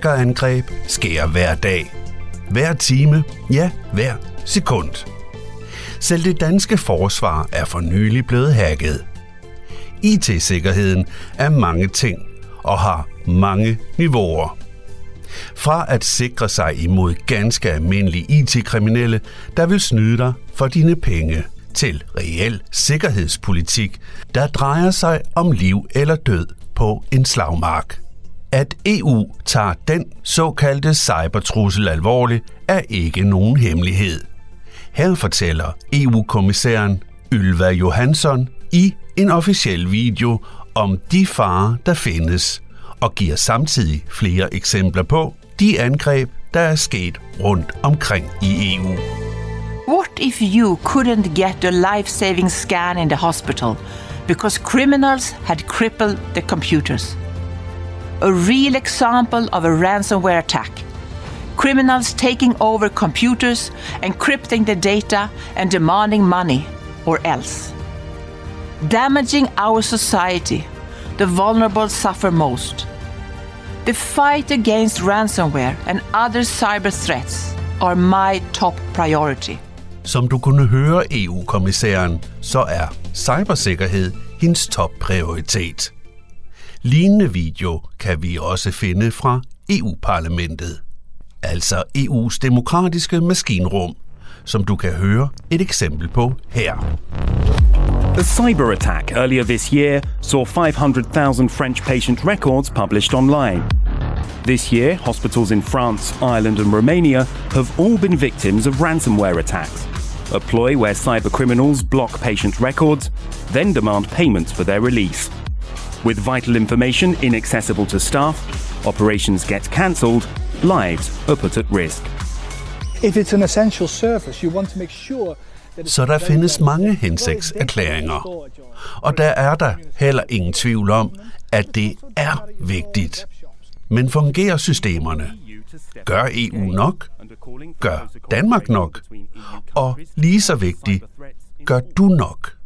Hackerangreb sker hver dag. Hver time, ja, hver sekund. Selv det danske forsvar er for nylig blevet hacket. IT-sikkerheden er mange ting og har mange niveauer. Fra at sikre sig imod ganske almindelige IT-kriminelle, der vil snyde dig for dine penge, til reel sikkerhedspolitik, der drejer sig om liv eller død på en slagmark. At EU tager den såkaldte cybertrussel alvorligt, er ikke nogen hemmelighed. Her fortæller EU-kommissæren Ylva Johansson i en officiel video om de farer, der findes, og giver samtidig flere eksempler på de angreb, der er sket rundt omkring i EU. What if you couldn't get a life-saving scan in the hospital because criminals had crippled the computers? A real example of a ransomware attack. Criminals taking over computers, encrypting the data and demanding money or else. Damaging our society, the vulnerable suffer most. The fight against ransomware and other cyber threats are my top priority. Som du kunne høre EU-kommissæren, så er cybersikkerhed hendes topprioritet. Lignende video kan vi også finde fra EU-parlamentet, altså EU's demokratiske maskinrum, som du kan høre et eksempel på her. A cyber attack earlier this year saw 500,000 French patient records published online. This year, hospitals in France, Ireland, and Romania have all been victims of ransomware attacks, a ploy where cybercriminals block patient records, then demand payments for their release. With vital information inaccessible to staff, operations get cancelled, lives are put at risk. If it's an essential service, you want to make sure Så der findes mange hensigtserklæringer. Og der er der heller ingen tvivl om, at det er vigtigt. Men fungerer systemerne? Gør EU nok? Gør Danmark nok? Og lige så vigtigt, gør du nok?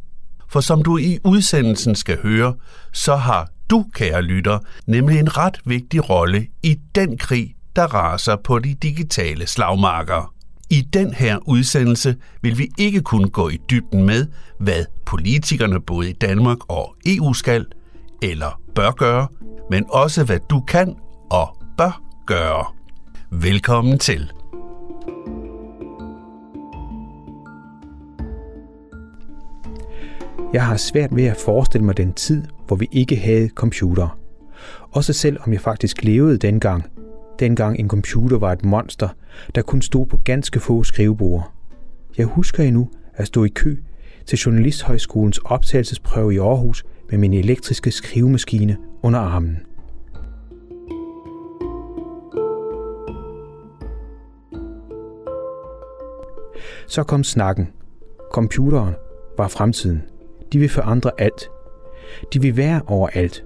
For som du i udsendelsen skal høre, så har du, kære lytter, nemlig en ret vigtig rolle i den krig, der raser på de digitale slagmarker. I den her udsendelse vil vi ikke kun gå i dybden med, hvad politikerne både i Danmark og EU skal eller bør gøre, men også hvad du kan og bør gøre. Velkommen til. Jeg har svært ved at forestille mig den tid, hvor vi ikke havde computer. Også selv om jeg faktisk levede dengang. Dengang en computer var et monster, der kun stod på ganske få skrivebord. Jeg husker endnu at stå i kø til Journalisthøjskolens optagelsesprøve i Aarhus med min elektriske skrivemaskine under armen. Så kom snakken. Computeren var fremtiden. De vil forandre alt. De vil være overalt.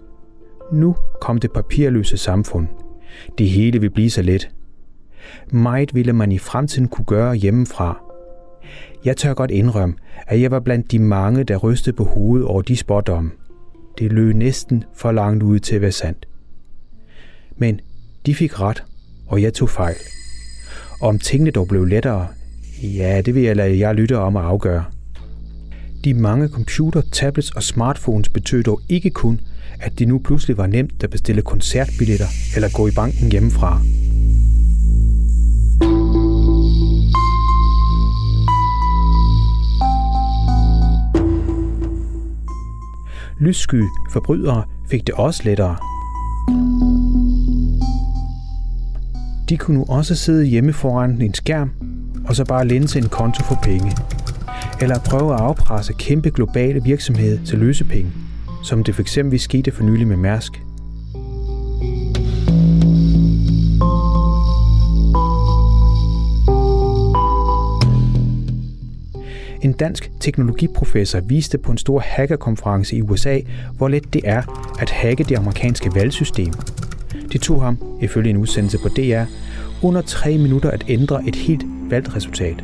Nu kom det papirløse samfund. Det hele vil blive så let. Meget ville man i fremtiden kunne gøre hjemmefra. Jeg tør godt indrømme, at jeg var blandt de mange, der rystede på hovedet over de spådomme. Det løb næsten for langt ud til at være sandt. Men de fik ret, og jeg tog fejl. Og om tingene dog blev lettere, ja, det vil jeg lade jer lytte om at afgøre. De mange computer, tablets og smartphones betød dog ikke kun, at det nu pludselig var nemt at bestille koncertbilletter eller gå i banken hjemmefra. Lyssky forbrydere fik det også lettere. De kunne nu også sidde hjemme foran en skærm og så bare linse en konto for penge. Eller prøve at afpresse kæmpe globale virksomheder til løsepenge, som det fx skete for nylig med Mærsk. En dansk teknologiprofessor viste på en stor hackerkonference i USA, hvor let det er at hacke det amerikanske valgsystem. Det tog ham, ifølge en udsendelse på DR, under tre minutter at ændre et helt valgresultat.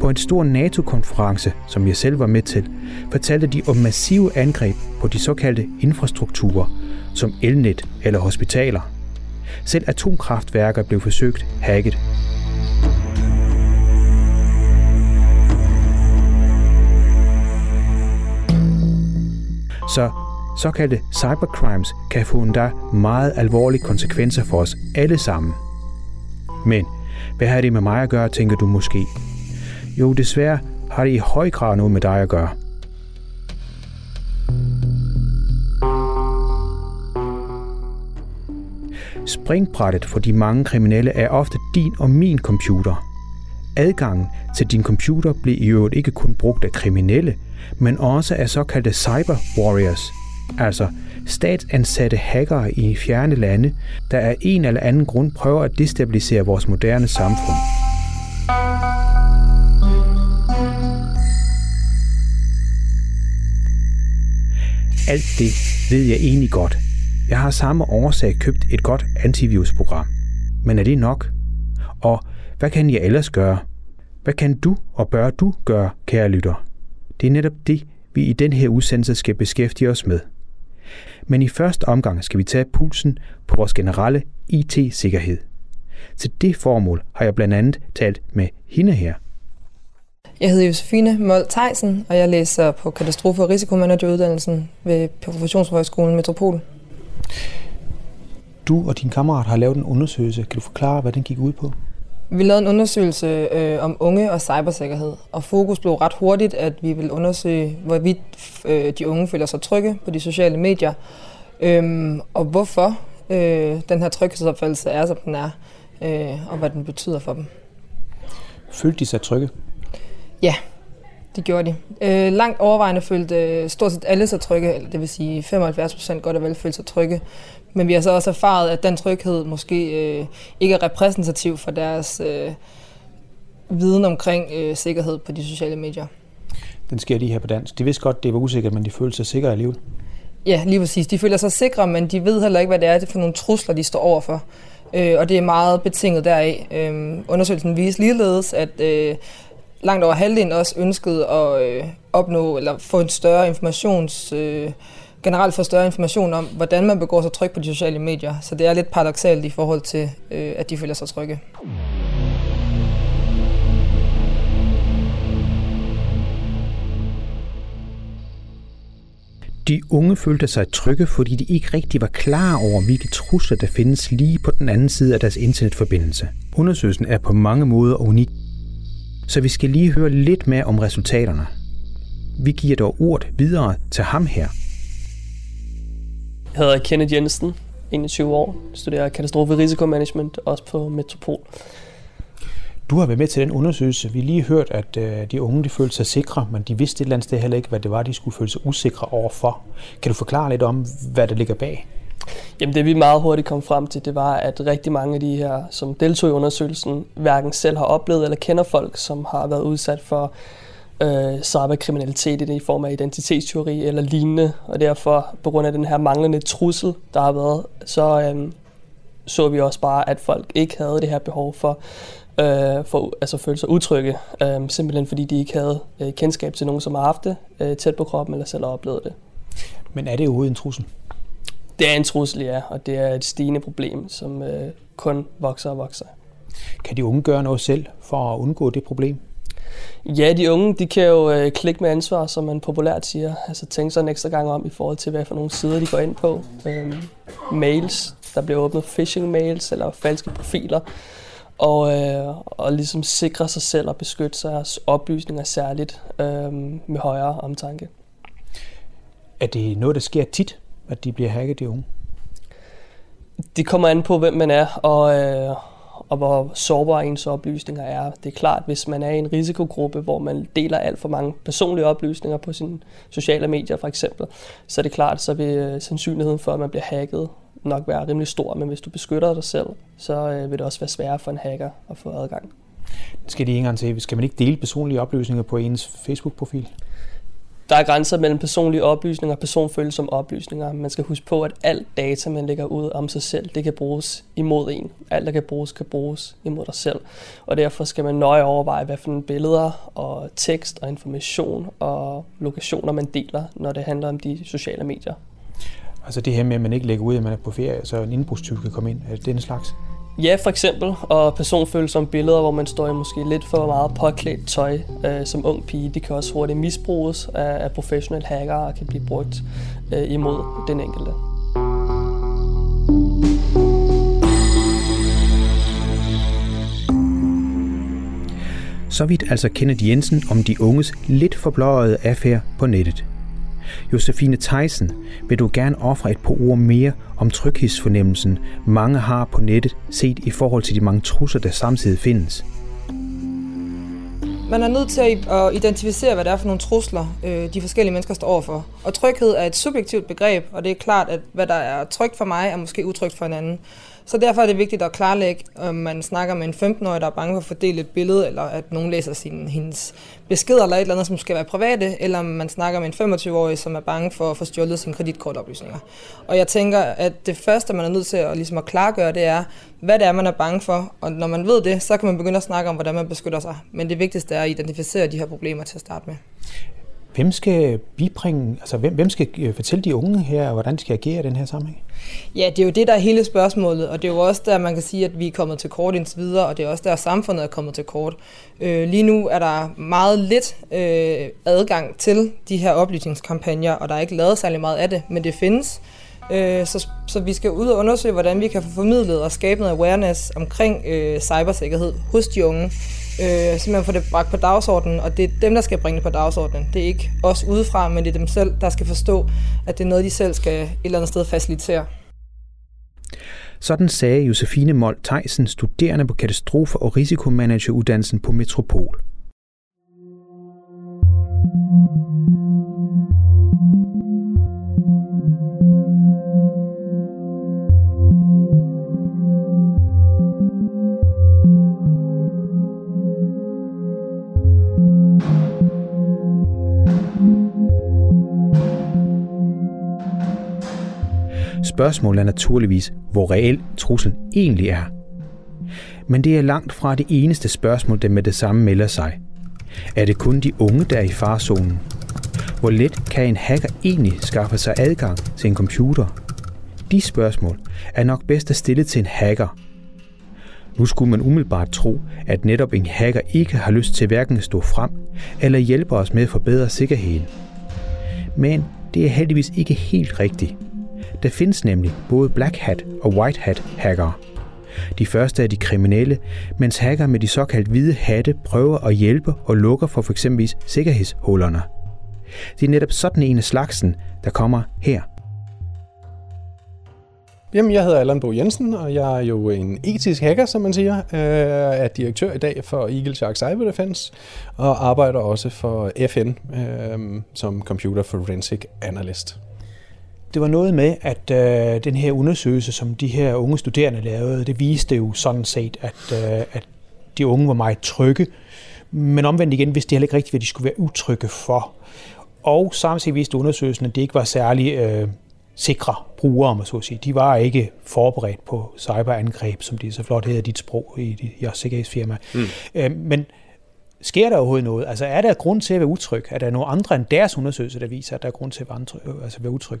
På en stor NATO-konference, som jeg selv var med til, fortalte de om massive angreb på de såkaldte infrastrukturer, som elnet eller hospitaler. Selv atomkraftværker blev forsøgt hacket. Så såkaldte cybercrimes kan få endda meget alvorlige konsekvenser for os alle sammen. Men hvad har det med mig at gøre, tænker du måske? Jo, desværre har det i høj grad noget med dig at gøre. Springbrættet for de mange kriminelle er ofte din og min computer. Adgangen til din computer bliver i øvrigt ikke kun brugt af kriminelle, men også af såkaldte cyber warriors, altså statsansatte hackere i fjerne lande, der af en eller anden grund prøver at destabilisere vores moderne samfund. Alt det ved jeg egentlig godt. Jeg har samme årsag købt et godt antivirusprogram. Men er det nok? Og hvad kan jeg ellers gøre? Hvad kan du og bør du gøre, kære lytter? Det er netop det, vi i den her udsendelse skal beskæftige os med. Men i første omgang skal vi tage pulsen på vores generelle IT-sikkerhed. Til det formål har jeg blandt andet talt med hende her. Jeg hedder Josefine Mold Theisen, og jeg læser på katastrofe- og risikomanageruddannelsen ved Professionshøjskolen Metropol. Du og din kammerat har lavet en undersøgelse. Kan du forklare, hvad den gik ud på? Vi lavede en undersøgelse øh, om unge og cybersikkerhed, og fokus blev ret hurtigt, at vi vil undersøge, hvorvidt øh, de unge føler sig trygge på de sociale medier, øh, og hvorfor øh, den her tryghedsopfattelse er, som den er, øh, og hvad den betyder for dem. Følte de sig trygge? Ja, det gjorde de. Øh, langt overvejende følte øh, stort set alle sig trygge, eller det vil sige 75 procent godt og vel følte sig trygge. Men vi har så også erfaret, at den tryghed måske øh, ikke er repræsentativ for deres øh, viden omkring øh, sikkerhed på de sociale medier. Den sker lige her på dansk. De vidste godt, det var usikkert, men de følte sig sikre alligevel. Ja, lige præcis. De føler sig sikre, men de ved heller ikke, hvad det er for nogle trusler, de står overfor. Øh, og det er meget betinget deraf. Øh, undersøgelsen viste ligeledes, at øh, langt over halvdelen også ønskede at øh, opnå eller få en større informations... Øh, generelt få større information om, hvordan man begår sig tryg på de sociale medier. Så det er lidt paradoxalt i forhold til, øh, at de føler sig trygge. De unge følte sig trygge, fordi de ikke rigtig var klar over, hvilke trusler der findes lige på den anden side af deres internetforbindelse. Undersøgelsen er på mange måder unik, så vi skal lige høre lidt mere om resultaterne. Vi giver dog ordet videre til ham her. Jeg hedder Kenneth Jensen, 21 år, studerer katastrofe risikomanagement, også på Metropol. Du har været med til den undersøgelse. Vi lige hørt, at øh, de unge de følte sig sikre, men de vidste et eller andet sted heller ikke, hvad det var, de skulle føle sig usikre overfor. Kan du forklare lidt om, hvad der ligger bag? Jamen det vi meget hurtigt kom frem til, det var, at rigtig mange af de her, som deltog i undersøgelsen, hverken selv har oplevet eller kender folk, som har været udsat for øh, cyberkriminalitet i form af identitetsteori eller lignende, og derfor på grund af den her manglende trussel, der har været, så øh, så vi også bare, at folk ikke havde det her behov for øh, for altså føle sig utrygge, øh, simpelthen fordi de ikke havde øh, kendskab til nogen, som har haft det øh, tæt på kroppen eller selv har oplevet det. Men er det overhovedet en trussel? Det er en trussel, ja, og det er et stigende problem, som øh, kun vokser og vokser. Kan de unge gøre noget selv for at undgå det problem? Ja, de unge, de kan jo øh, klikke med ansvar, som man populært siger. Altså tænke sig en ekstra gang om i forhold til, hvad for nogle sider de går ind på. Øh, mails, der bliver åbnet phishing mails eller falske profiler. Og, øh, og ligesom sikre sig selv og beskytte sig oplysninger særligt øh, med højere omtanke. Er det noget, der sker tit, at de bliver hacket, de unge? Det kommer an på, hvem man er, og, øh, og hvor sårbare ens oplysninger er. Det er klart, hvis man er i en risikogruppe, hvor man deler alt for mange personlige oplysninger på sine sociale medier for eksempel, så er det klart, så vil øh, sandsynligheden for, at man bliver hacket nok være rimelig stor, men hvis du beskytter dig selv, så øh, vil det også være sværere for en hacker at få adgang. Skal de engang til, skal man ikke dele personlige oplysninger på ens Facebook-profil? Der er grænser mellem personlige oplysninger og personfølsomme oplysninger. Man skal huske på, at alt data, man lægger ud om sig selv, det kan bruges imod en. Alt, der kan bruges, kan bruges imod dig selv. Og derfor skal man nøje overveje, hvad for nogle billeder og tekst og information og lokationer, man deler, når det handler om de sociale medier. Altså det her med, at man ikke lægger ud, at man er på ferie, så en indbrudstyv kan komme ind. Er det den slags? Ja, for eksempel. Og personfølsomme billeder, hvor man står i måske lidt for meget påklædt tøj øh, som ung pige. Det kan også hurtigt misbruges af, af professionelle hackere og kan blive brugt øh, imod den enkelte. Så vidt altså Kenneth Jensen om de unges lidt forblåede affære på nettet. Josefine Theisen, vil du gerne ofre et par ord mere om tryghedsfornemmelsen, mange har på nettet set i forhold til de mange trusler, der samtidig findes? Man er nødt til at identificere, hvad det er for nogle trusler, øh, de forskellige mennesker står overfor. Og tryghed er et subjektivt begreb, og det er klart, at hvad der er trygt for mig, er måske utrygt for en anden. Så derfor er det vigtigt at klarlægge, om man snakker med en 15-årig, der er bange for at fordele et billede, eller at nogen læser sin, hendes beskeder eller et eller andet, som skal være private, eller om man snakker med en 25-årig, som er bange for at få stjålet sine kreditkortoplysninger. Og jeg tænker, at det første, man er nødt til at, ligesom at klargøre, det er, hvad det er, man er bange for. Og når man ved det, så kan man begynde at snakke om, hvordan man beskytter sig. Men det vigtigste er at identificere de her problemer til at starte med. Hvem skal bibringe, altså hvem, hvem skal øh, fortælle de unge her, hvordan de skal agere i den her sammenhæng? Ja, det er jo det, der er hele spørgsmålet, og det er jo også der, man kan sige, at vi er kommet til kort indtil videre, og det er også der, samfundet er kommet til kort. Øh, lige nu er der meget lidt øh, adgang til de her oplysningskampagner, og der er ikke lavet særlig meget af det, men det findes. Øh, så, så vi skal ud og undersøge, hvordan vi kan få formidlet og skabe noget awareness omkring øh, cybersikkerhed hos de unge. Øh, simpelthen få det bragt på dagsordenen, og det er dem, der skal bringe det på dagsordenen. Det er ikke os udefra, men det er dem selv, der skal forstå, at det er noget, de selv skal et eller andet sted facilitere. Sådan sagde Josefine Mold Theisen, studerende på katastrofe- og risikomanageruddannelsen på Metropol. Spørgsmålet er naturligvis, hvor reel truslen egentlig er. Men det er langt fra det eneste spørgsmål, der med det samme melder sig. Er det kun de unge, der er i farzonen? Hvor let kan en hacker egentlig skaffe sig adgang til en computer? De spørgsmål er nok bedst at stille til en hacker. Nu skulle man umiddelbart tro, at netop en hacker ikke har lyst til hverken at stå frem eller hjælpe os med at forbedre sikkerheden. Men det er heldigvis ikke helt rigtigt. Der findes nemlig både Black Hat og White Hat hackere. De første er de kriminelle, mens hacker med de såkaldt hvide hatte prøver at hjælpe og lukker for f.eks. sikkerhedshullerne. Det er netop sådan en af slagsen, der kommer her. Jamen, jeg hedder Allan Bo Jensen, og jeg er jo en etisk hacker, som man siger. Jeg er direktør i dag for Eagle Shark Cyber Defense, og arbejder også for FN øh, som Computer Forensic Analyst. Det var noget med, at øh, den her undersøgelse, som de her unge studerende lavede, det viste jo sådan set, at, øh, at de unge var meget trygge, men omvendt igen vidste de heller ikke rigtigt, hvad de skulle være utrygge for. Og samtidig viste undersøgelsen, at de ikke var særlig øh, sikre brugere, må så at sige. De var ikke forberedt på cyberangreb, som det så flot hedder dit sprog i jeres sikkerhedsfirma. Mm. Øh, men sker der overhovedet noget? Altså er der grund til at være utryg? Er der nogle andre end deres undersøgelse, der viser, at der er grund til at være, altså være utryg?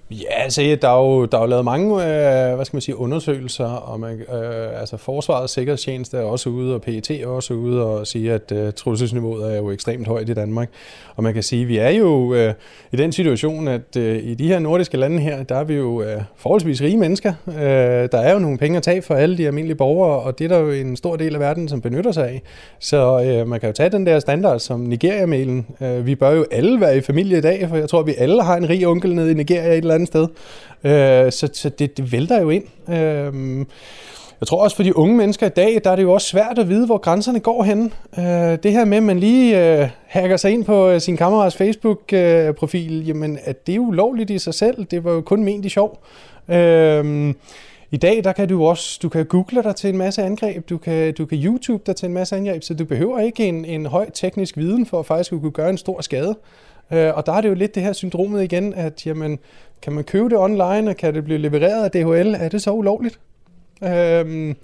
Ja, altså, der er jo, der er jo lavet mange øh, hvad skal man sige, undersøgelser, og man, øh, altså Forsvarets Sikkerhedstjeneste er også ude, og PET er også ude og sige, at øh, trusselsniveauet er jo ekstremt højt i Danmark. Og man kan sige, at vi er jo øh, i den situation, at øh, i de her nordiske lande her, der er vi jo øh, forholdsvis rige mennesker. Øh, der er jo nogle penge at tage for alle de almindelige borgere, og det er der jo en stor del af verden, som benytter sig af. Så øh, man kan jo tage den der standard som Nigeria-mailen. Øh, vi bør jo alle være i familie i dag, for jeg tror, at vi alle har en rig onkel nede i Nigeria et eller andet andet sted. Øh, så så det, det vælter jo ind. Øh, jeg tror også for de unge mennesker i dag, der er det jo også svært at vide, hvor grænserne går hen. Øh, det her med, at man lige øh, hacker sig ind på øh, sin kammerats Facebook-profil, jamen at det er jo lovligt i sig selv. Det var jo kun ment i sjov. Øh, i dag, der kan du også, du kan google dig til en masse angreb, du kan, du kan YouTube dig til en masse angreb, så du behøver ikke en, en høj teknisk viden for at faktisk kunne gøre en stor skade. Øh, og der er det jo lidt det her syndromet igen, at jamen, kan man købe det online, og kan det blive levereret af DHL? Er det så ulovligt? Øhm,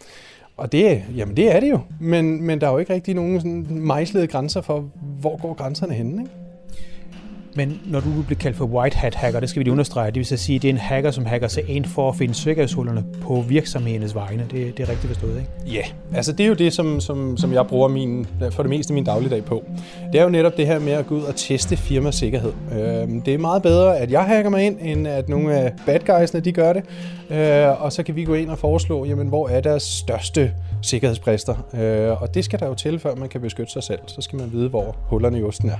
og det, jamen det er det jo, men, men der er jo ikke rigtig nogen sådan mejslede grænser for, hvor går grænserne henne. Ikke? Men når du bliver kaldt for white hat hacker, det skal vi lige understrege, det vil så sige, at det er en hacker, som hacker sig ind for at finde sikkerhedshullerne på virksomhedernes vegne. Det, det er rigtigt forstået, ikke? Ja, yeah. altså det er jo det, som, som, som jeg bruger min, for det meste min dagligdag på. Det er jo netop det her med at gå ud og teste firmas sikkerhed. Øh, det er meget bedre, at jeg hacker mig ind, end at nogle af bad guysene, de gør det. Øh, og så kan vi gå ind og foreslå, jamen, hvor er deres største sikkerhedsbrister. Øh, og det skal der jo til, før man kan beskytte sig selv. Så skal man vide, hvor hullerne i osten er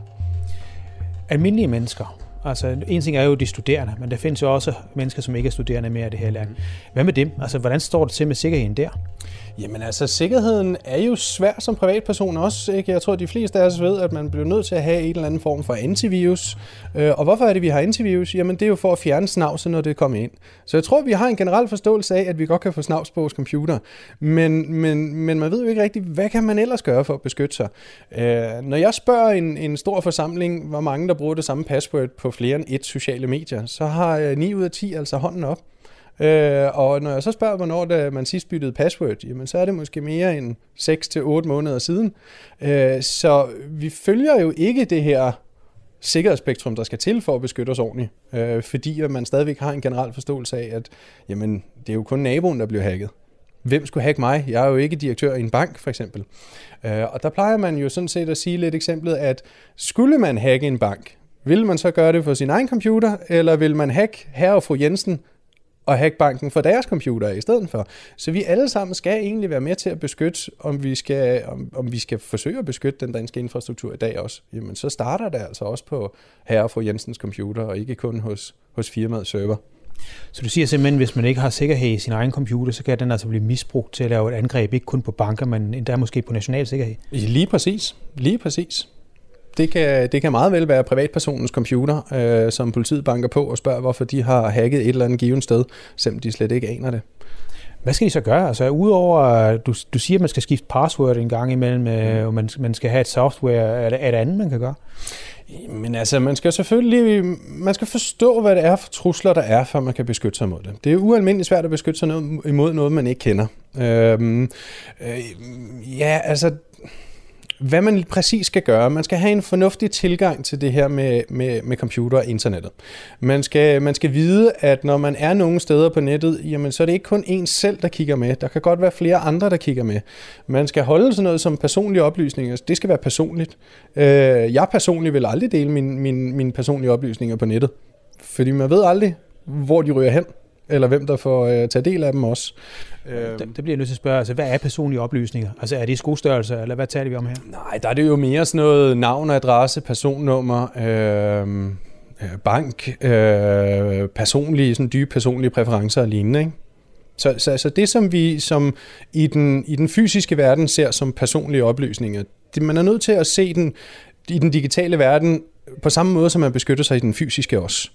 almindelige mennesker. Altså, en ting er jo de studerende, men der findes jo også mennesker, som ikke er studerende mere i det her land. Hvad med dem? Altså, hvordan står det til med sikkerheden der? Jamen altså, sikkerheden er jo svær som privatperson også. Ikke? Jeg tror, at de fleste af os ved, at man bliver nødt til at have en eller anden form for antivirus. Øh, og hvorfor er det, vi har antivirus? Jamen, det er jo for at fjerne snavset, når det kommer ind. Så jeg tror, vi har en generel forståelse af, at vi godt kan få snavs på vores computer. Men, men, men man ved jo ikke rigtigt, hvad kan man ellers gøre for at beskytte sig? Øh, når jeg spørger en, en stor forsamling, hvor mange der bruger det samme password på flere end et sociale medier, så har øh, 9 ud af 10 altså hånden op. Øh, og når jeg så spørger, hvornår det, man sidst byttede password, jamen så er det måske mere end 6-8 måneder siden. Øh, så vi følger jo ikke det her sikkerhedsspektrum, der skal til for at beskytte os ordentligt. Øh, fordi at man stadigvæk har en generel forståelse af, at jamen, det er jo kun naboen, der bliver hacket. Hvem skulle hacke mig? Jeg er jo ikke direktør i en bank, for eksempel. Øh, og der plejer man jo sådan set at sige lidt eksemplet, at skulle man hacke en bank, vil man så gøre det på sin egen computer, eller vil man hacke herre og fru Jensen og hacke banken for deres computer i stedet for. Så vi alle sammen skal egentlig være med til at beskytte, om vi skal, om, om vi skal forsøge at beskytte den danske infrastruktur i dag også. Jamen, så starter det altså også på herre og fru Jensens computer, og ikke kun hos, hos firmaets server. Så du siger simpelthen, at hvis man ikke har sikkerhed i sin egen computer, så kan den altså blive misbrugt til at lave et angreb, ikke kun på banker, men endda måske på national sikkerhed? Lige præcis. Lige præcis det kan, det kan meget vel være privatpersonens computer, øh, som politiet banker på og spørger, hvorfor de har hacket et eller andet givet sted, selvom de slet ikke aner det. Hvad skal de så gøre? Altså udover, du, du siger, at man skal skifte password en gang imellem, øh, mm. og man, man skal have et software, er det, er det andet, man kan gøre? Men altså, man skal selvfølgelig man skal forstå, hvad det er for trusler, der er, før man kan beskytte sig mod det. Det er ualmindeligt svært at beskytte sig imod noget, man ikke kender. Øhm, øh, ja, altså, hvad man præcis skal gøre. Man skal have en fornuftig tilgang til det her med, med, med computer og internettet. Man skal, man skal vide, at når man er nogle steder på nettet, jamen, så er det ikke kun en selv, der kigger med. Der kan godt være flere andre, der kigger med. Man skal holde sådan noget som personlige oplysninger. Det skal være personligt. Øh, jeg personligt vil aldrig dele mine min, min personlige oplysninger på nettet. Fordi man ved aldrig, hvor de ryger hen eller hvem der får øh, tage del af dem også. Det, det bliver jeg nødt til at spørge, altså hvad er personlige oplysninger? Altså er det skostørrelse, eller hvad taler vi om her? Nej, der er det jo mere sådan noget navn, adresse, personnummer, øh, bank, øh, personlige, sådan dybe personlige præferencer og lignende, ikke? Så, så altså det, som vi som i den, i den fysiske verden ser som personlige oplysninger, det, man er nødt til at se den i den digitale verden på samme måde, som man beskytter sig i den fysiske også.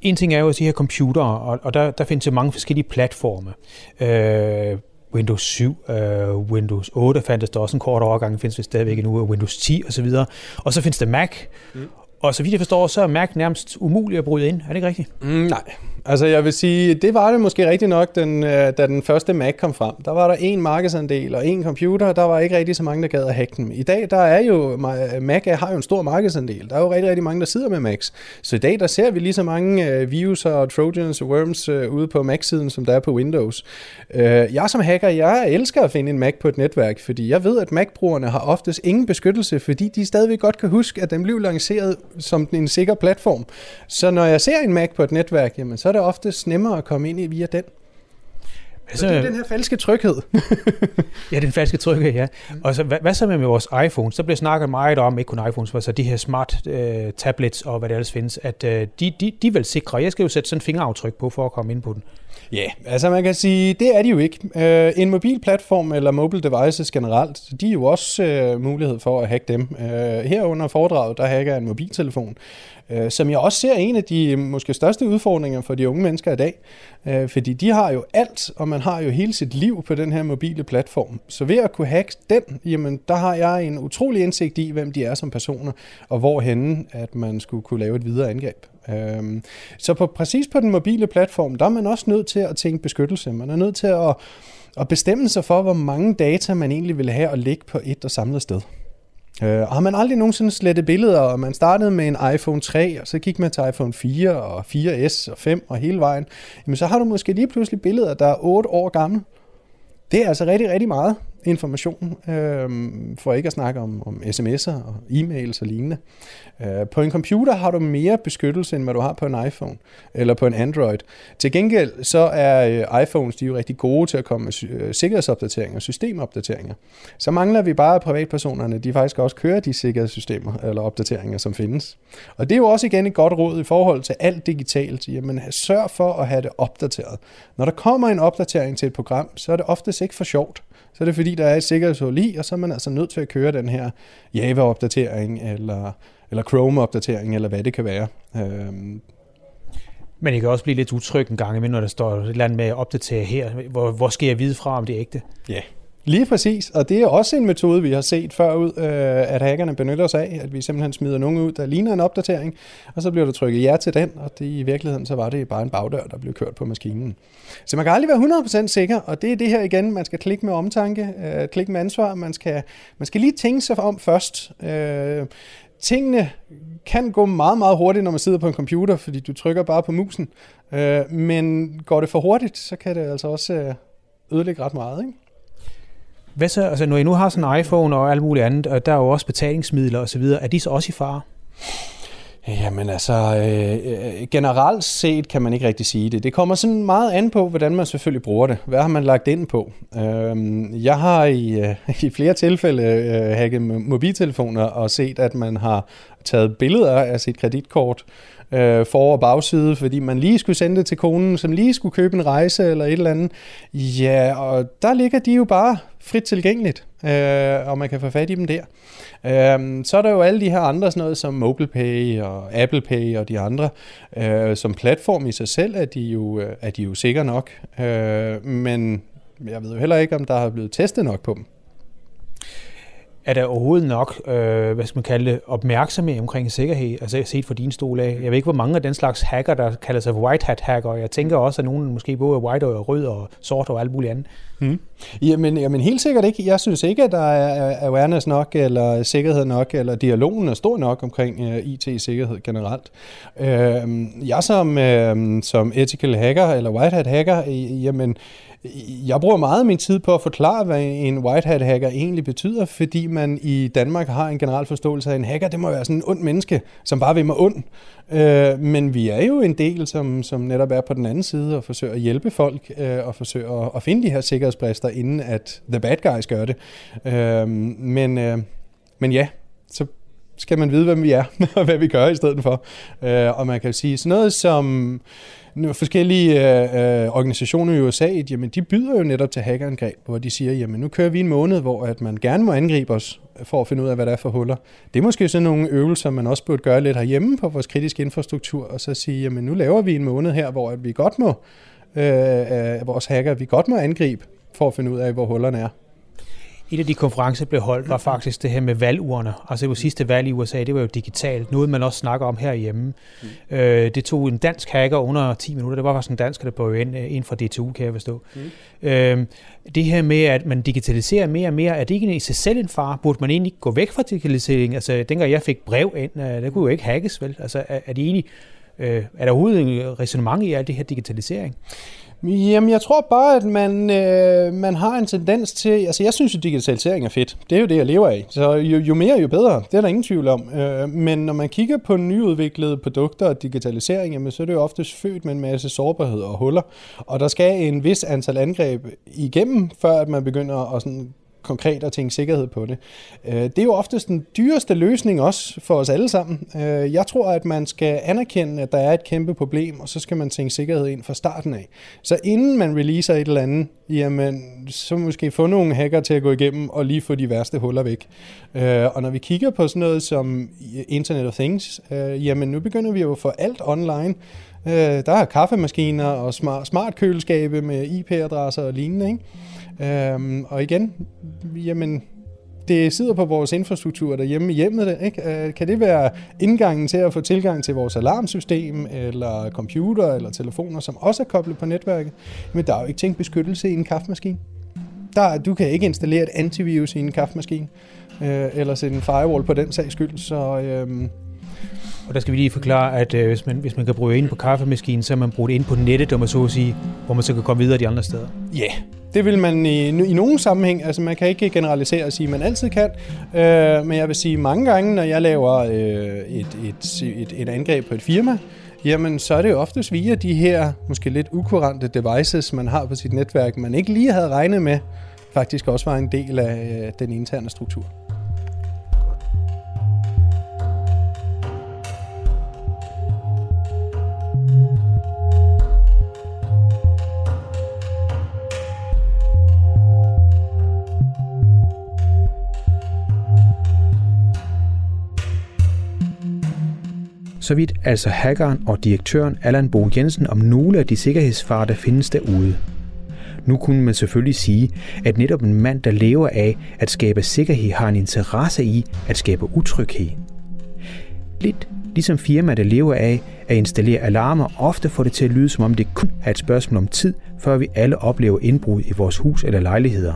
En ting er jo de her computere, og, og der, der findes jo mange forskellige platforme. Øh, Windows 7, øh, Windows 8 fandtes der også en kort overgang, findes det stadigvæk nu, Windows 10 osv. Og så findes der Mac, mm. og så vidt jeg forstår, så er Mac nærmest umuligt at bryde ind. Er det ikke rigtigt? Mm, nej, Altså jeg vil sige, det var det måske rigtigt nok, den, øh, da den første Mac kom frem. Der var der en markedsandel og en computer, der var ikke rigtig så mange, der gad at hacke dem. I dag der er jo, Mac har jo en stor markedsandel. Der er jo rigtig, rigtig mange, der sidder med Macs. Så i dag der ser vi lige så mange øh, uh, virus og trojans og worms uh, ude på Mac-siden, som der er på Windows. Uh, jeg som hacker, jeg elsker at finde en Mac på et netværk, fordi jeg ved, at Mac-brugerne har oftest ingen beskyttelse, fordi de stadigvæk godt kan huske, at den blev lanceret som en sikker platform. Så når jeg ser en Mac på et netværk, jamen, så er det ofte nemmere at komme ind i via den. Så det er den her falske tryghed. ja, den falske tryghed, ja. Og så, hvad, hvad så med vores iPhones? Der bliver snakket meget om, ikke kun iPhones, men så de her smart uh, tablets og hvad det ellers findes, at uh, de, de, de vil sikre. Jeg skal jo sætte sådan en fingeraftryk på for at komme ind på den. Ja, yeah, altså man kan sige, det er de jo ikke. Uh, en mobil platform eller mobile devices generelt, de er jo også uh, mulighed for at hacke dem. Uh, her under foredraget, der hacker en mobiltelefon, Øh, som jeg også ser en af de øh, måske største udfordringer for de unge mennesker i dag. Øh, fordi de har jo alt, og man har jo hele sit liv på den her mobile platform. Så ved at kunne hacke den, jamen der har jeg en utrolig indsigt i, hvem de er som personer, og hvorhenne at man skulle kunne lave et videre angreb. Øhm, så på, præcis på den mobile platform, der er man også nødt til at tænke beskyttelse. Man er nødt til at, at bestemme sig for, hvor mange data man egentlig vil have at ligge på et og samlet sted. Uh, har man aldrig nogensinde slettet billeder, og man startede med en iPhone 3, og så gik man til iPhone 4 og 4S og 5 og hele vejen, jamen så har du måske lige pludselig billeder, der er 8 år gamle. Det er altså rigtig, rigtig meget information, øh, for ikke at snakke om, om sms'er og e-mails og lignende. Øh, på en computer har du mere beskyttelse, end hvad du har på en iPhone eller på en Android. Til gengæld så er øh, iPhones de er jo rigtig gode til at komme med øh, sikkerhedsopdateringer, systemopdateringer. Så mangler vi bare, at privatpersonerne de faktisk også kører de sikkerhedssystemer eller opdateringer, som findes. Og det er jo også igen et godt råd i forhold til alt digitalt. Jamen sørg for at have det opdateret. Når der kommer en opdatering til et program, så er det oftest ikke for sjovt så er det fordi, der er et sikkerhedshul i, og så er man altså nødt til at køre den her Java-opdatering, eller, eller Chrome-opdatering, eller hvad det kan være. Øhm. Men det kan også blive lidt utryg en gang imellem, når der står et eller andet med at opdatere her. Hvor, hvor skal jeg vide fra, om det er ægte? Ja, yeah. Lige præcis, og det er også en metode, vi har set før ud, øh, at hackerne benytter sig af, at vi simpelthen smider nogen ud, der ligner en opdatering, og så bliver der trykket ja til den, og det, i virkeligheden så var det bare en bagdør, der blev kørt på maskinen. Så man kan aldrig være 100% sikker, og det er det her igen, man skal klikke med omtanke, øh, klikke med ansvar, man skal, man skal lige tænke sig om først. Øh, tingene kan gå meget, meget hurtigt, når man sidder på en computer, fordi du trykker bare på musen. Øh, men går det for hurtigt, så kan det altså også øh, ødelægge ret meget. Ikke? Hvad så, altså når I nu har sådan en iPhone og alt muligt andet, og der er jo også betalingsmidler osv., er de så også i fare? Jamen altså, øh, generelt set kan man ikke rigtig sige det. Det kommer sådan meget an på, hvordan man selvfølgelig bruger det. Hvad har man lagt ind på? Øh, jeg har i, øh, i flere tilfælde øh, hacket mobiltelefoner og set, at man har taget billeder af sit kreditkort, øh, for- og bagside, fordi man lige skulle sende det til konen, som lige skulle købe en rejse eller et eller andet. Ja, og der ligger de jo bare frit tilgængeligt, øh, og man kan få fat i dem der. Øh, så er der jo alle de her andre, sådan noget som MobilePay og Apple Pay og de andre. Øh, som platform i sig selv er de jo, øh, er de jo sikre nok, øh, men jeg ved jo heller ikke, om der har blevet testet nok på dem er der overhovedet nok, øh, hvad skal man kalde det, opmærksomhed omkring sikkerhed, altså set fra din stol af. Jeg ved ikke, hvor mange af den slags hacker, der kalder sig white hat hacker. Jeg tænker også, at nogen måske både er white og rød og sort og alt muligt andet. Hmm. Jamen, jamen helt sikkert ikke. Jeg synes ikke, at der er awareness nok, eller sikkerhed nok, eller dialogen er stor nok omkring øh, uh, IT-sikkerhed generelt. Uh, jeg som, uh, som ethical hacker, eller white hat hacker, jamen, jeg bruger meget af min tid på at forklare, hvad en white hat hacker egentlig betyder, fordi man i Danmark har en generel forståelse af, at en hacker det må være sådan en ond menneske, som bare vil mig ond. Øh, men vi er jo en del, som, som netop er på den anden side og forsøger at hjælpe folk øh, og forsøger at, at finde de her sikkerhedsbrister, inden at the bad guys gør det. Øh, men, øh, men ja, så skal man vide, hvem vi er og hvad vi gør i stedet for. Øh, og man kan sige sådan noget som forskellige øh, øh, organisationer i USA, jamen de byder jo netop til hackerangreb, hvor de siger, jamen nu kører vi en måned, hvor at man gerne må angribe os for at finde ud af, hvad der er for huller. Det er måske sådan nogle øvelser, man også burde gøre lidt herhjemme på vores kritiske infrastruktur, og så sige, jamen nu laver vi en måned her, hvor at vi godt må, øh, øh, vores hacker, vi godt må angribe for at finde ud af, hvor hullerne er. Et af de konferencer, der blev holdt, var faktisk det her med valgurene. Altså det sidste valg i USA, det var jo digitalt. Noget, man også snakker om herhjemme. Mm. Øh, det tog en dansk hacker under 10 minutter. Det var faktisk en dansk, der blev ind, ind fra DTU, kan jeg forstå. Mm. Øh, det her med, at man digitaliserer mere og mere, er det ikke i sig selv en far? Burde man egentlig gå væk fra digitalisering? Altså dengang jeg fik brev ind, øh, der kunne jo ikke hackes, vel? Altså er, er det egentlig, øh, er der overhovedet en resonemang i alt det her digitalisering? Jamen, jeg tror bare, at man, øh, man har en tendens til... Altså, jeg synes, jo, digitalisering er fedt. Det er jo det, jeg lever af. Så jo, jo mere, jo bedre. Det er der ingen tvivl om. Øh, men når man kigger på nyudviklede produkter og digitalisering, jamen, så er det jo oftest født med en masse sårbarhed og huller. Og der skal en vis antal angreb igennem, før at man begynder at sådan konkret at tænke sikkerhed på det. Øh, det er jo oftest den dyreste løsning også for os alle sammen. Øh, jeg tror, at man skal anerkende, at der er et kæmpe problem, og så skal man tænke sikkerhed ind fra starten af. Så inden man releaser et eller andet, jamen, så måske få nogle hacker til at gå igennem og lige få de værste huller væk. Øh, og når vi kigger på sådan noget som Internet of Things, jamen nu begynder vi jo at få alt online. Der er kaffemaskiner og smart, smart køleskabe med IP-adresser og lignende, ikke? Øhm, og igen, jamen, det sidder på vores infrastruktur derhjemme i hjemmet. Ikke? Øh, kan det være indgangen til at få tilgang til vores alarmsystem, eller computer, eller telefoner, som også er koblet på netværket? Men der er jo ikke tænkt beskyttelse i en kaffemaskine. Der, du kan ikke installere et antivirus i en kaffemaskine, øh, eller sætte en firewall på den sags skyld. Så, øh, og der skal vi lige forklare, at øh, hvis, man, hvis man kan bruge ind på kaffemaskinen, så er man brugt ind på nettet, om man så at sige, hvor man så kan komme videre de andre steder. Ja, yeah. Det vil man i, i nogen sammenhæng, altså man kan ikke generalisere og sige, at man altid kan, øh, men jeg vil sige mange gange, når jeg laver øh, et, et, et, et angreb på et firma, jamen så er det jo oftest via de her måske lidt ukurante devices, man har på sit netværk, man ikke lige havde regnet med, faktisk også var en del af øh, den interne struktur. Så vidt altså hackeren og direktøren Allan Bo Jensen om nogle af de sikkerhedsfarer, der findes derude. Nu kunne man selvfølgelig sige, at netop en mand, der lever af at skabe sikkerhed, har en interesse i at skabe utryghed. Lidt ligesom firma, der lever af at installere alarmer, ofte får det til at lyde, som om det kun er et spørgsmål om tid, før vi alle oplever indbrud i vores hus eller lejligheder.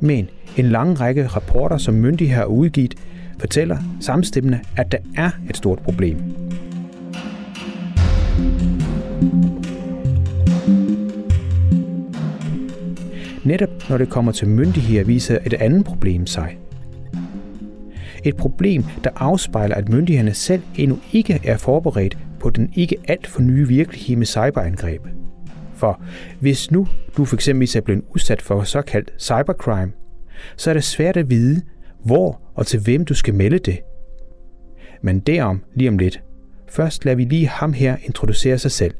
Men en lang række rapporter, som myndigheder har udgivet, fortæller samstemmende, at der er et stort problem. Netop når det kommer til myndigheder, viser et andet problem sig. Et problem, der afspejler, at myndighederne selv endnu ikke er forberedt på den ikke alt for nye virkelighed med cyberangreb. For hvis nu du for eksempel er blevet udsat for såkaldt cybercrime, så er det svært at vide, hvor og til hvem du skal melde det. Men derom lige om lidt. Først lader vi lige ham her introducere sig selv.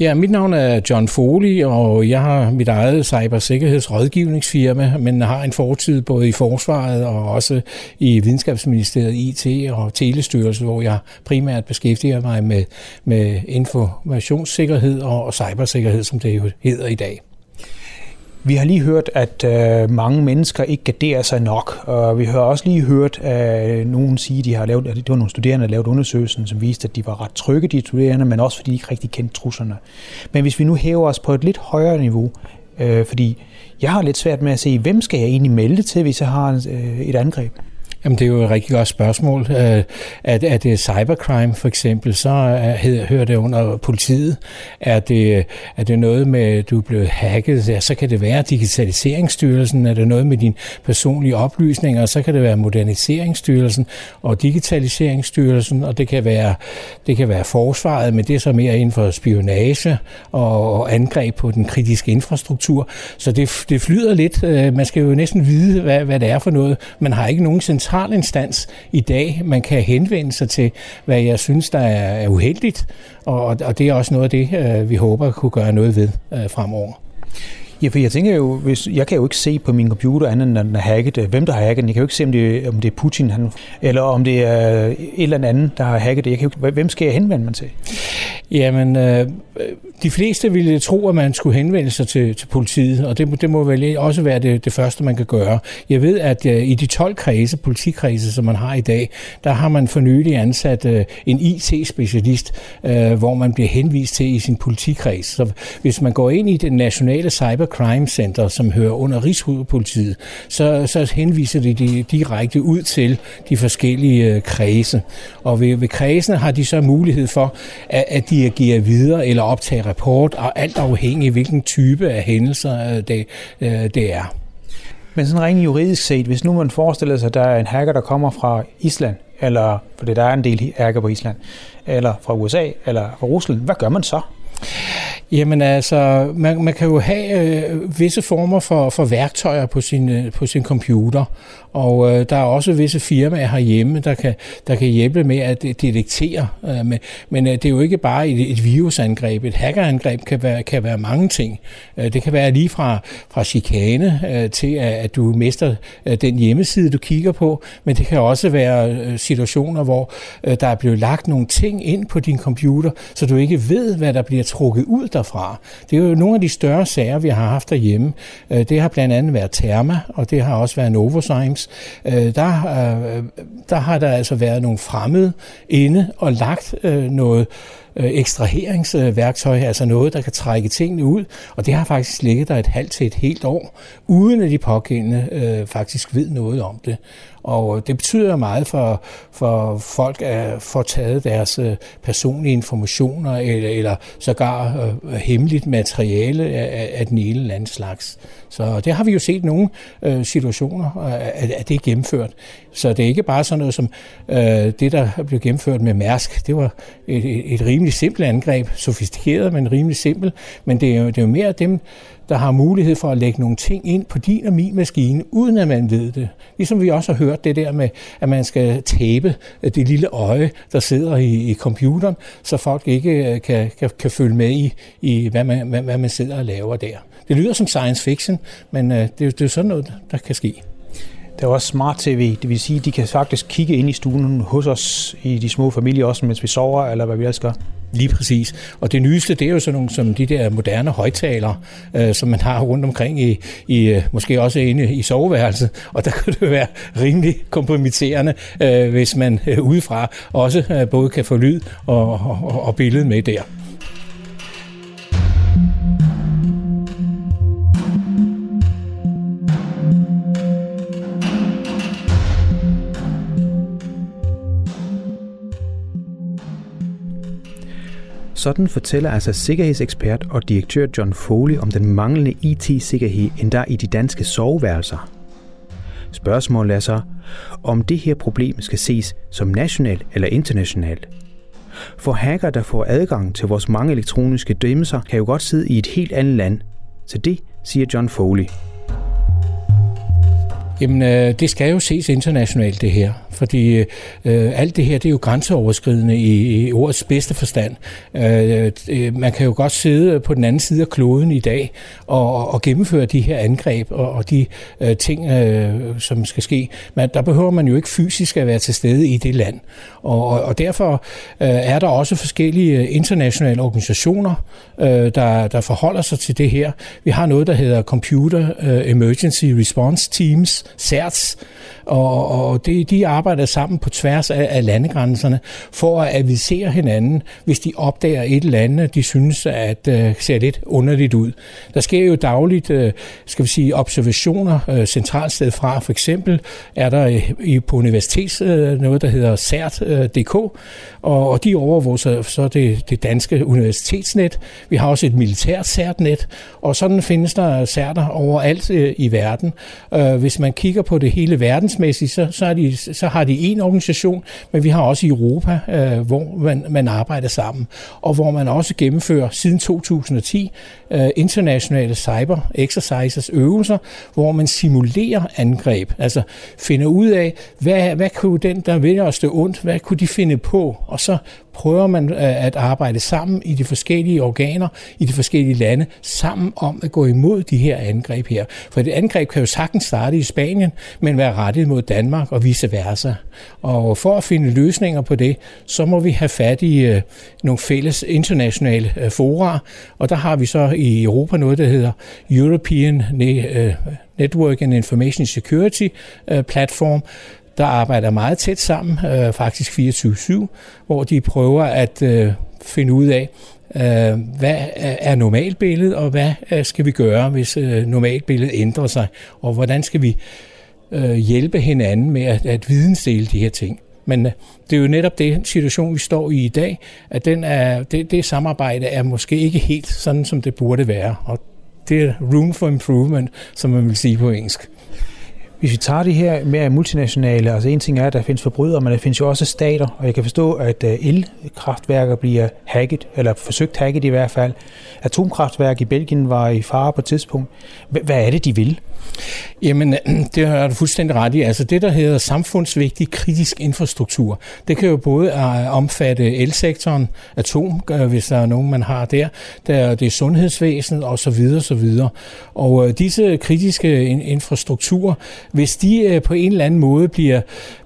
Ja, mit navn er John Foley, og jeg har mit eget cybersikkerhedsrådgivningsfirma, men har en fortid både i Forsvaret og også i Videnskabsministeriet IT og Telestyrelsen, hvor jeg primært beskæftiger mig med, med informationssikkerhed og cybersikkerhed, som det jo hedder i dag. Vi har lige hørt, at øh, mange mennesker ikke garderer sig nok, og vi har også lige hørt at nogen sige, at de har lavet, at det var nogle studerende, der lavede undersøgelsen, som viste, at de var ret trygge, de studerende, men også fordi de ikke rigtig kendte truslerne. Men hvis vi nu hæver os på et lidt højere niveau, øh, fordi jeg har lidt svært med at se, hvem skal jeg egentlig melde til, hvis jeg har øh, et angreb? Jamen, det er jo et rigtig godt spørgsmål. Øh, er, er det cybercrime for eksempel, så hører det under politiet. Er det, er det noget med, at du er blevet hacket, ja, så kan det være Digitaliseringsstyrelsen. Er det noget med dine personlige oplysninger, så kan det være Moderniseringsstyrelsen og Digitaliseringsstyrelsen, og det kan være, det kan være forsvaret, men det er så mere inden for spionage og, og angreb på den kritiske infrastruktur. Så det, det flyder lidt. Øh, man skal jo næsten vide, hvad, hvad det er for noget. Man har ikke nogen central central instans i dag, man kan henvende sig til, hvad jeg synes, der er uheldigt, og, og det er også noget af det, øh, vi håber at kunne gøre noget ved øh, fremover. Ja, for jeg tænker jo, hvis, jeg kan jo ikke se på min computer andet end den er hacket, øh, hvem der har hacket den. Jeg kan jo ikke se, om det, om det er Putin, han, eller om det er et eller andet, der har hacket det. Jeg kan jo, hvem skal jeg henvende mig til? Jamen, øh, øh, de fleste ville tro, at man skulle henvende sig til, til politiet, og det, det må vel også være det, det første, man kan gøre. Jeg ved, at øh, i de 12 kredse, politikredse, som man har i dag, der har man for nylig ansat øh, en IT-specialist, øh, hvor man bliver henvist til i sin politikreds. Så hvis man går ind i den nationale cyber Crime center, som hører under Rigshovedpolitiet, så, så henviser de, direkte ud til de forskellige øh, kredse. Og ved, ved kredsene har de så mulighed for, at, at de agerer videre eller optage rapport, og alt afhængig af hvilken type af hændelser øh, det, øh, det er. Men sådan rent juridisk set, hvis nu man forestiller sig, at der er en hacker, der kommer fra Island, eller fordi der er en del hacker på Island, eller fra USA, eller fra Rusland, hvad gør man så? Jamen altså, man, man kan jo have øh, visse former for, for værktøjer på sin, øh, på sin computer, og øh, der er også visse firmaer herhjemme, der kan, der kan hjælpe med at øh, detektere. Øh, med, men øh, det er jo ikke bare et, et virusangreb. Et hackerangreb kan være, kan være mange ting. Øh, det kan være lige fra, fra chikane øh, til, at, at du mister øh, den hjemmeside, du kigger på, men det kan også være øh, situationer, hvor øh, der er blevet lagt nogle ting ind på din computer, så du ikke ved, hvad der bliver trukket ud derfra. Det er jo nogle af de større sager, vi har haft derhjemme. Øh, det har blandt andet været Therma, og det har også været Novozymes. Øh, der, øh, der har der altså været nogle fremmede inde og lagt noget ekstraheringsværktøj, altså noget, der kan trække tingene ud, og det har faktisk ligget der et halvt til et helt år, uden at de pågældende øh, faktisk ved noget om det. Og øh, det betyder meget for, for folk at få taget deres øh, personlige informationer eller, eller sågar øh, hemmeligt materiale af, af den ene eller anden slags. Så det har vi jo set nogle øh, situationer, øh, at, at det er gennemført. Så det er ikke bare sådan noget som øh, det, der blev gennemført med Mærsk. Det var et, et rimelig simpelt angreb, sofistikeret, men rimelig simpelt. Men det er jo, det er jo mere dem, der har mulighed for at lægge nogle ting ind på din og min maskine, uden at man ved det. Ligesom vi også har hørt det der med, at man skal tabe øh, det lille øje, der sidder i, i computeren, så folk ikke øh, kan, kan, kan følge med i, i hvad, man, hvad, hvad man sidder og laver der. Det lyder som science fiction, men det, det er sådan noget, der kan ske. Der er også smart tv, det vil sige, at de kan faktisk kigge ind i stuen hos os i de små familier, også mens vi sover, eller hvad vi ellers gør. Lige præcis. Og det nyeste, det er jo sådan nogle som de der moderne højtalere, øh, som man har rundt omkring i, i øh, måske også inde i soveværelset. Og der kan det være rimelig kompromitterende, øh, hvis man øh, udefra også øh, både kan få lyd og, og, og billede med der. Sådan fortæller altså sikkerhedsekspert og direktør John Foley om den manglende IT-sikkerhed endda i de danske soveværelser. Spørgsmålet er så, om det her problem skal ses som nationalt eller internationalt. For hacker, der får adgang til vores mange elektroniske dæmmelser, kan jo godt sidde i et helt andet land. Så det siger John Foley. Jamen, øh, det skal jo ses internationalt, det her. Fordi øh, alt det her, det er jo grænseoverskridende i, i ordets bedste forstand. Øh, øh, man kan jo godt sidde på den anden side af kloden i dag og, og gennemføre de her angreb og, og de øh, ting, øh, som skal ske. Men der behøver man jo ikke fysisk at være til stede i det land. Og, og, og derfor øh, er der også forskellige internationale organisationer, øh, der, der forholder sig til det her. Vi har noget, der hedder Computer øh, Emergency Response Teams, CERTS, og, og de, de arbejder sammen på tværs af, af landegrænserne for at avisere hinanden, hvis de opdager et eller andet, de synes, at øh, ser lidt underligt ud. Der sker jo dagligt, øh, skal vi sige, observationer øh, centralt sted fra. For eksempel er der i, på universitets øh, noget, der hedder CERT.dk, øh, og, og de overvåger så, så det, det danske universitetsnet. Vi har også et militært CERT-net, og sådan findes der CERT'er overalt øh, i verden. Øh, hvis man kigger på det hele verdensmæssigt, så, så, er de, så har de en organisation, men vi har også i Europa, øh, hvor man, man arbejder sammen, og hvor man også gennemfører siden 2010 øh, internationale cyber exercises, øvelser, hvor man simulerer angreb, altså finder ud af, hvad, hvad kunne den, der vil os det ondt, hvad kunne de finde på, og så prøver man øh, at arbejde sammen i de forskellige organer, i de forskellige lande, sammen om at gå imod de her angreb her. For et angreb kan jo sagtens starte i Spanien, men være rettet mod Danmark og vice versa. Og for at finde løsninger på det, så må vi have fat i øh, nogle fælles internationale øh, fora, og der har vi så i Europa noget, der hedder European øh, Network and Information Security øh, Platform, der arbejder meget tæt sammen, øh, faktisk 24-7, hvor de prøver at øh, finde ud af, øh, hvad er normalbilledet, og hvad øh, skal vi gøre, hvis øh, normalbilledet ændrer sig, og hvordan skal vi øh, hjælpe hinanden med at, at vidensdele de her ting. Men øh, det er jo netop det situation, vi står i i dag, at den er, det, det samarbejde er måske ikke helt sådan, som det burde være. Og det er room for improvement, som man vil sige på engelsk. Hvis vi tager det her mere multinationale, altså en ting er, at der findes forbrydere, men der findes jo også stater, og jeg kan forstå, at øh, elkraftværker bliver hacket, eller forsøgt hacket i hvert fald. Atomkraftværk i Belgien var i fare på et tidspunkt. Hvad er det, de vil? Jamen, det har du fuldstændig ret i. Altså det, der hedder samfundsvigtig kritisk infrastruktur, det kan jo både øh, omfatte elsektoren, atom, øh, hvis der er nogen, man har der, der det er sundhedsvæsenet og så videre, så videre. Og øh, disse kritiske infrastrukturer, hvis de på en eller anden måde bliver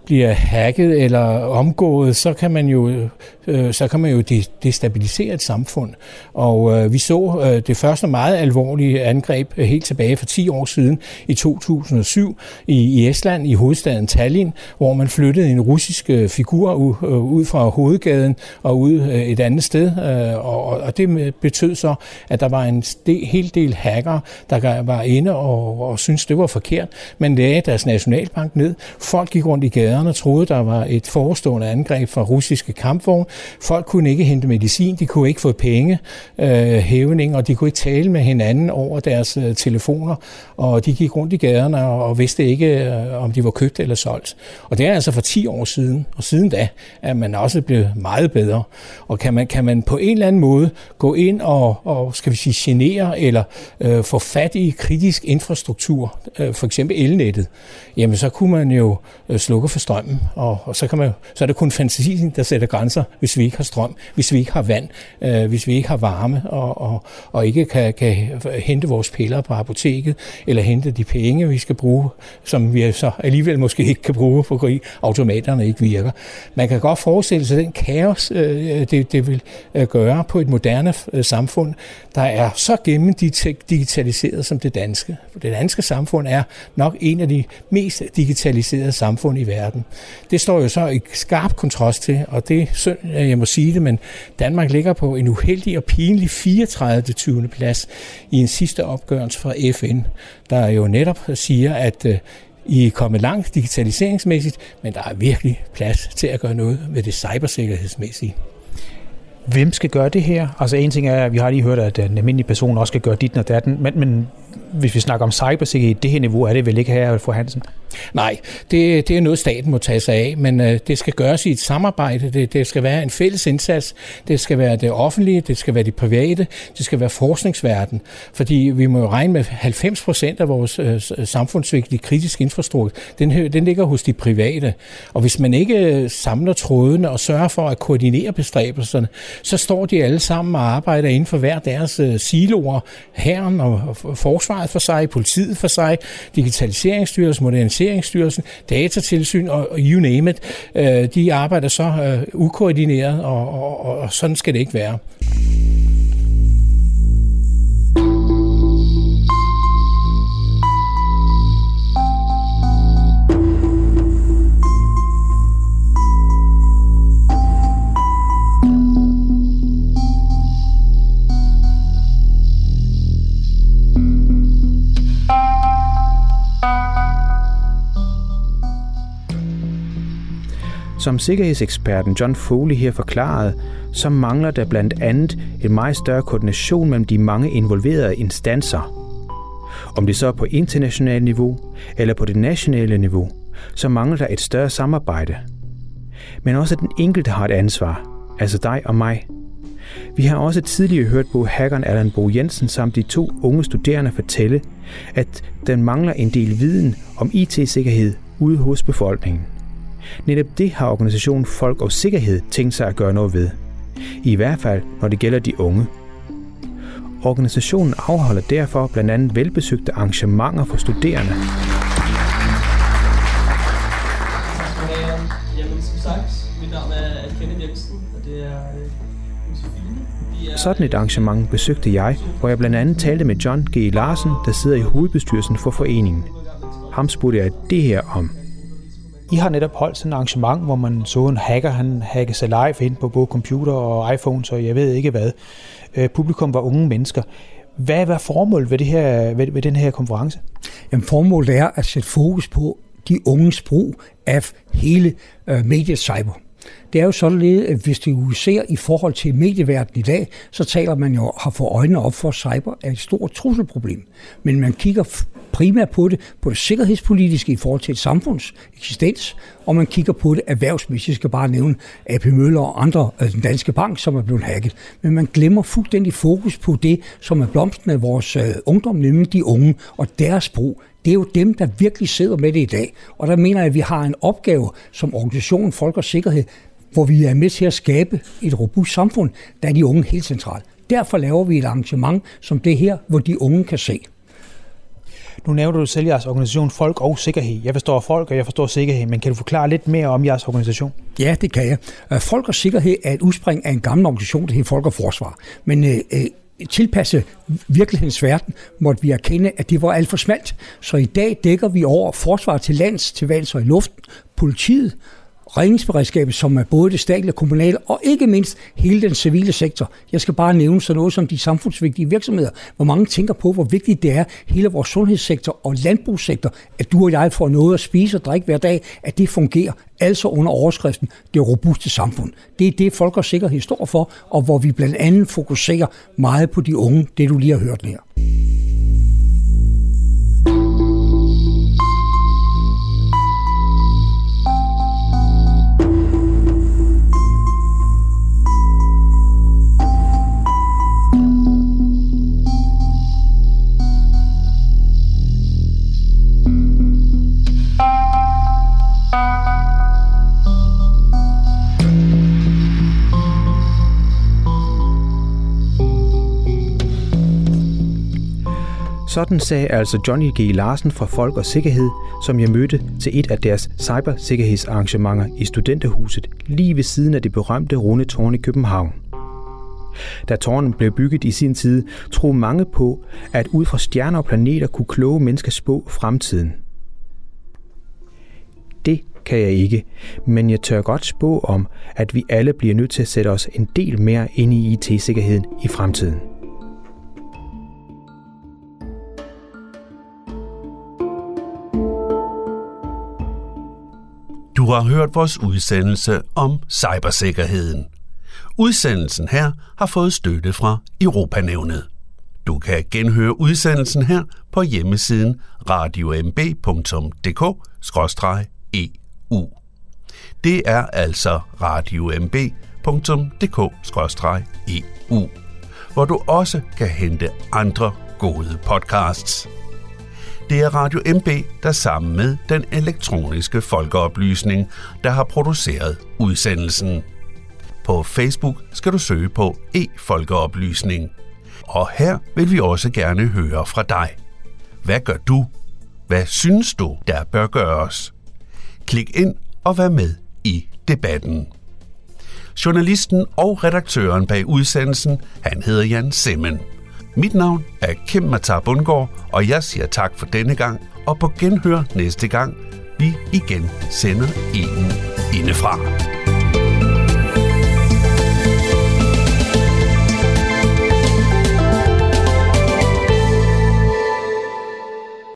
bliver hacket eller omgået, så kan man jo, øh, så kan man jo destabilisere et samfund. Og øh, vi så øh, det første meget alvorlige angreb øh, helt tilbage for 10 år siden i 2007 i, i Estland, i hovedstaden Tallinn, hvor man flyttede en russisk øh, figur ud, øh, ud fra hovedgaden og ud et andet sted. Øh, og, og det betød så, at der var en del, hel del hacker, der var inde og, og syntes, det var forkert. Man lagde deres nationalbank ned. Folk gik rundt i gaden gaderne troede, der var et forestående angreb fra russiske kampvogne. Folk kunne ikke hente medicin, de kunne ikke få penge, øh, hævning, og de kunne ikke tale med hinanden over deres øh, telefoner, og de gik rundt i gaderne og, og vidste ikke, øh, om de var købt eller solgt. Og det er altså for 10 år siden, og siden da er man også blevet meget bedre. Og kan man, kan man på en eller anden måde gå ind og, og skal vi sige, genere eller øh, få fat i kritisk infrastruktur, øh, for eksempel elnettet, jamen så kunne man jo øh, slukke for strømmen, og, og så, kan man, så er det kun fantasien, der sætter grænser, hvis vi ikke har strøm, hvis vi ikke har vand, øh, hvis vi ikke har varme, og, og, og ikke kan, kan hente vores piller på apoteket, eller hente de penge, vi skal bruge, som vi så alligevel måske ikke kan bruge, fordi automaterne ikke virker. Man kan godt forestille sig den kaos, øh, det, det vil øh, gøre på et moderne øh, samfund, der er så gennemdigitaliseret som det danske. Det danske samfund er nok en af de mest digitaliserede samfund i verden verden. Det står jo så i skarp kontrast til, og det er synd, at jeg må sige det, men Danmark ligger på en uheldig og pinlig 34. 20. plads i en sidste opgørelse fra FN, der jo netop siger, at øh, I er kommet langt digitaliseringsmæssigt, men der er virkelig plads til at gøre noget med det cybersikkerhedsmæssige. Hvem skal gøre det her? Altså en ting er, at vi har lige hørt, at en almindelig person også skal gøre dit og datten, men, men hvis vi snakker om cybersikkerhed, det her niveau er det vel ikke her, fru Hansen? Nej, det, det er noget, staten må tage sig af, men øh, det skal gøres i et samarbejde. Det, det skal være en fælles indsats. Det skal være det offentlige, det skal være det private, det skal være forskningsverden. Fordi vi må jo regne med 90 procent af vores øh, samfundsvigtige kritiske infrastruktur, den, den ligger hos de private. Og hvis man ikke øh, samler trådene og sørger for at koordinere bestræbelserne, så står de alle sammen og arbejder inden for hver deres øh, siloer. Herren og, og forsvaret for sig, politiet for sig, digitaliseringsstyrelsen, Moderniseringsstyrelsen, Datatilsyn og you name it, øh, de arbejder så øh, ukoordineret, og, og, og sådan skal det ikke være. Som sikkerhedseksperten John Foley her forklarede, så mangler der blandt andet en meget større koordination mellem de mange involverede instanser. Om det så er på internationalt niveau eller på det nationale niveau, så mangler der et større samarbejde. Men også den enkelte har et ansvar, altså dig og mig. Vi har også tidligere hørt på hackeren Allan Bo Jensen samt de to unge studerende fortælle, at den mangler en del viden om IT-sikkerhed ude hos befolkningen. Netop det har organisationen Folk og Sikkerhed tænkt sig at gøre noget ved. I hvert fald, når det gælder de unge. Organisationen afholder derfor blandt andet velbesøgte arrangementer for studerende. Sådan et arrangement besøgte jeg, hvor jeg blandt andet talte med John G. Larsen, der sidder i hovedbestyrelsen for foreningen. Ham spurgte jeg det her om. I har netop holdt sådan et arrangement, hvor man så en hacker, han hackede sig live ind på både computer og iPhone, så jeg ved ikke hvad. Øh, publikum var unge mennesker. Hvad var formålet ved, det her, ved, ved den her konference? Jamen, formålet er at sætte fokus på de unges brug af hele øh, mediet cyber. Det er jo således, at hvis du ser i forhold til medieverdenen i dag, så taler man jo har fået øjnene op for, at cyber er et stort trusselproblem. Men man kigger primært på det, på det sikkerhedspolitiske i forhold til et samfunds eksistens, og man kigger på det erhvervsmæssigt. Jeg skal bare nævne AP Møller og andre, den danske bank, som er blevet hacket. Men man glemmer fuldstændig fokus på det, som er blomsten af vores øh, ungdom, nemlig de unge og deres brug det er jo dem, der virkelig sidder med det i dag. Og der mener jeg, at vi har en opgave som organisation Folk og Sikkerhed, hvor vi er med til at skabe et robust samfund, der er de unge helt centralt. Derfor laver vi et arrangement som det her, hvor de unge kan se. Nu nævner du selv jeres organisation Folk og Sikkerhed. Jeg forstår folk, og jeg forstår sikkerhed, men kan du forklare lidt mere om jeres organisation? Ja, det kan jeg. Øh, folk og Sikkerhed er et udspring af en gammel organisation, der hedder Folk og Forsvar. Men øh, øh tilpasse virkelighedens verden, måtte vi erkende, at det var alt for smalt. Så i dag dækker vi over forsvar til lands, til vands og i luften, politiet, redningsberedskabet, som er både det statlige og kommunale, og ikke mindst hele den civile sektor. Jeg skal bare nævne sådan noget som de samfundsvigtige virksomheder, hvor mange tænker på, hvor vigtigt det er, hele vores sundhedssektor og landbrugssektor, at du og jeg får noget at spise og drikke hver dag, at det fungerer, altså under overskriften det robuste samfund. Det er det, folk og sikkerhed står for, og hvor vi blandt andet fokuserer meget på de unge, det du lige har hørt her. Sådan sagde altså Johnny G. Larsen fra Folk og Sikkerhed, som jeg mødte til et af deres cybersikkerhedsarrangementer i Studenterhuset, lige ved siden af det berømte runde tårn i København. Da tårnen blev bygget i sin tid, troede mange på, at ud fra stjerner og planeter kunne kloge mennesker spå fremtiden. Det kan jeg ikke, men jeg tør godt spå om, at vi alle bliver nødt til at sætte os en del mere ind i IT-sikkerheden i fremtiden. Du har hørt vores udsendelse om cybersikkerheden. Udsendelsen her har fået støtte fra Europanævnet. Du kan genhøre udsendelsen her på hjemmesiden radiomb.dk-eu. Det er altså radiomb.dk-eu, hvor du også kan hente andre gode podcasts. Det er Radio MB, der sammen med den elektroniske folkeoplysning, der har produceret udsendelsen. På Facebook skal du søge på e-folkeoplysning. Og her vil vi også gerne høre fra dig. Hvad gør du? Hvad synes du, der bør gøres? Klik ind og vær med i debatten. Journalisten og redaktøren bag udsendelsen, han hedder Jan Simmen. Mit navn er Kim Matar Bundgaard, og jeg siger tak for denne gang, og på genhør næste gang, vi igen sender en indefra.